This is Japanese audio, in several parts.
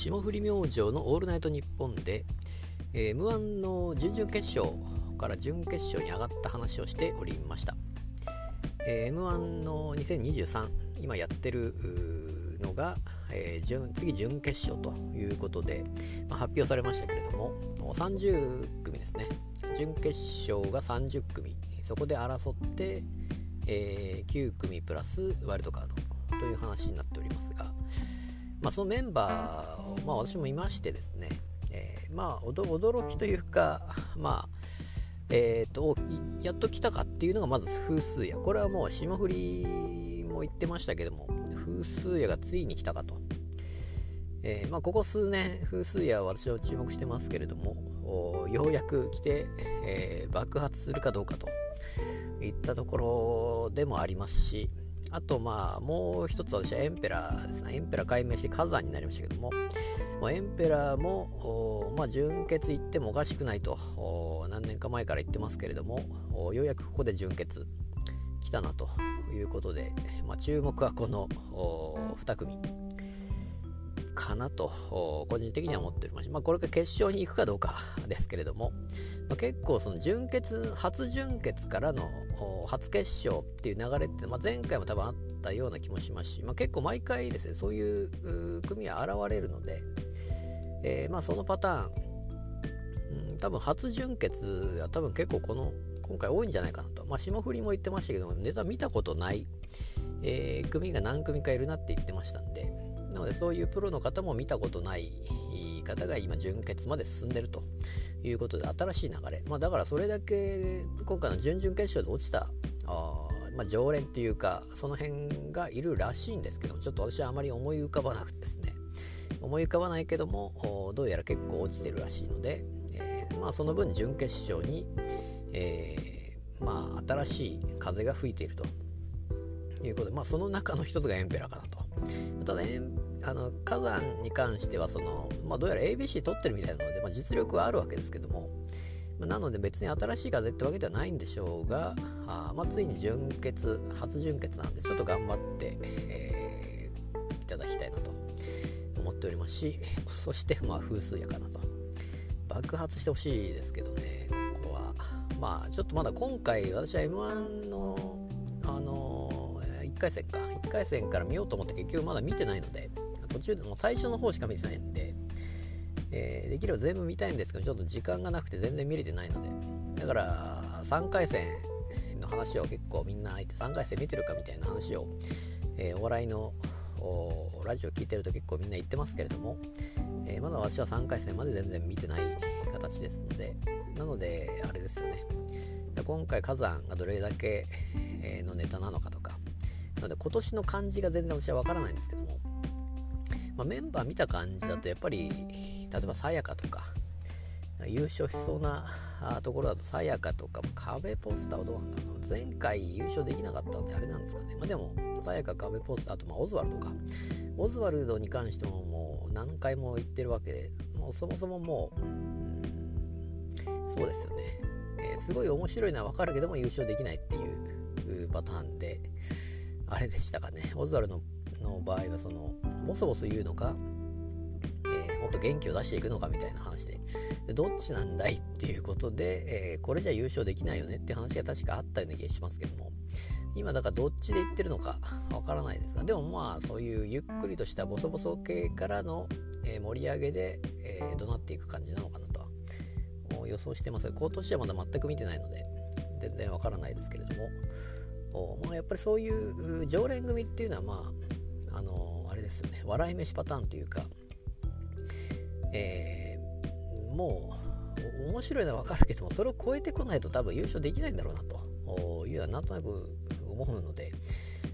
霜降り明星の「オールナイトニッポンで」えー、M1 の準々決勝から準決勝に上がった話をしておりました、えー、M1 の2023今やってるのが、えー、準次準決勝ということで、まあ、発表されましたけれども30組ですね。準決勝が30組。そこで争って、えー、9組プラスワイルドカードという話になっておりますが、まあ、そのメンバーを、まあ、私もいましてですね、えー、まあ驚きというかまあえーと、やっと来たかっていうのがまず風数やこれはもう霜降りも言ってましたけども風数やがついに来たかと、えー、まあ、ここ数年風数や私は注目してますけれどもようやく来て、えー、爆発するかどうかといったところでもありますしあとまあもう一つ私はエンペラーですね。エンペラー解明して火山になりましたけども。エンペラーもまあ純血行ってもおかしくないと何年か前から言ってますけれどもようやくここで純血来たなということで、まあ、注目はこの2組。なと個人的には思っております。まあ、これが決勝に行くかどうかですけれども、まあ、結構その準決初準決からの初決勝っていう流れって、まあ、前回も多分あったような気もしますし、まあ、結構毎回ですねそういう組は現れるので、えー、まあそのパターン、うん、多分初準決は多分結構この今回多いんじゃないかなと。まあ、霜降りも言ってましたけど、ネタ見たことない、えー、組が何組かいるなって言ってましたんで、のでそういうプロの方も見たことない方が今準決まで進んでるということで新しい流れ、まあ、だからそれだけ今回の準々決勝で落ちたあ、まあ、常連っていうかその辺がいるらしいんですけどちょっと私はあまり思い浮かばなくてですね思い浮かばないけどもどうやら結構落ちてるらしいので、えー、まあ、その分準決勝に、えー、まあ、新しい風が吹いているということで、まあ、その中の一つがエンペラーかなと。ただ、あの火山に関してはその、まあ、どうやら ABC 取ってるみたいなので、まあ、実力はあるわけですけども、まあ、なので別に新しい風ってわけではないんでしょうがあ、まあ、ついに準決初準決なんでちょっと頑張って、えー、いただきたいなと思っておりますしそしてまあ風数やかなと。爆発してほしいですけどねここは。まあちょっとまだ今回私は m 1のあの1回戦か。1回戦から見ようと思って結局まだ見てないので途中でも最初の方しか見てないんで、えー、できれば全部見たいんですけどちょっと時間がなくて全然見れてないので。だから3回戦の話を結構みんな相手3回戦見てるかみたいな話を、えー、お笑いのラジオ聞いてると結構みんな言ってますけれども、えー、まだ私は3回戦まで全然見てない形ですのでなのであれですよね。今回火山がどれだけのネタなのかとかなので今年の漢字が全然私は分からないんですけどもまあ、メンバー見た感じだとやっぱり例えばさやかとか優勝しそうなところだとさやかとか壁ポスターはどうなんだろう。前回優勝できなかったのであれなんですかね、まあ、でもさやか壁ポスターあとまあオズワルドか。オズワルドに関してももう何回も言ってるわけでもうそもそももうそうですよね、えー、すごい面白いのは分かるけども優勝できないっていうパターンであれでしたかね。オズワルドのの場合はそのボソボソ言うのか、えー、もっと元気を出していくのかみたいな話で。でどっちなんだいっていうことで、えー、これじゃ優勝できないよねって話が確かあったような気がしますけども。今だからどっちで言ってるのかわからないですが。でもまあそういうゆっくりとしたボソボソ系からの、えー、盛り上げで、えー、怒鳴っていく感じなのかなとは予想してますが。今年はまだ全く見てないので全然わからないですけれども。まあ、やっぱりそういう常連組っていうのはまああのあれですよね。笑い飯パターンというか、えー、もう面白いのは分かるけどもそれを超えてこないと多分優勝できないんだろうなというのはなんとなく思うので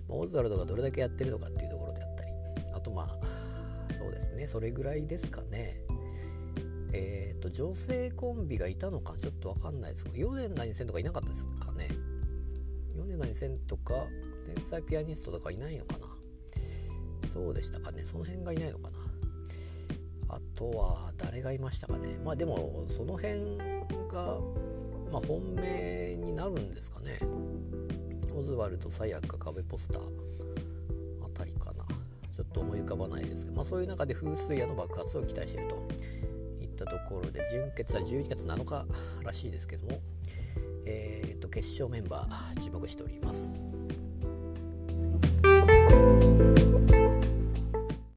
オズワルドがどれだけやってるのかっていうところであったりあとまあそうですね。それぐらいですかね。えっ、と女性コンビがいたのかちょっと分かんないですけどヨネナニセンとかいなかったですかね。ヨネナニセンとか天才ピアニストとかいないのかな。そうでしたかね。その辺がいないのかな。あとは誰がいましたかね。まあでもその辺が、まあ、本命になるんですかね。オズワルド、サヤカ、壁ポスター。あたりかな。ちょっと思い浮かばないですが、まあ、そういう中で風水屋の爆発を期待してると。いったところで準決は12月7日らしいですけども、えーと決勝メンバー注目しております。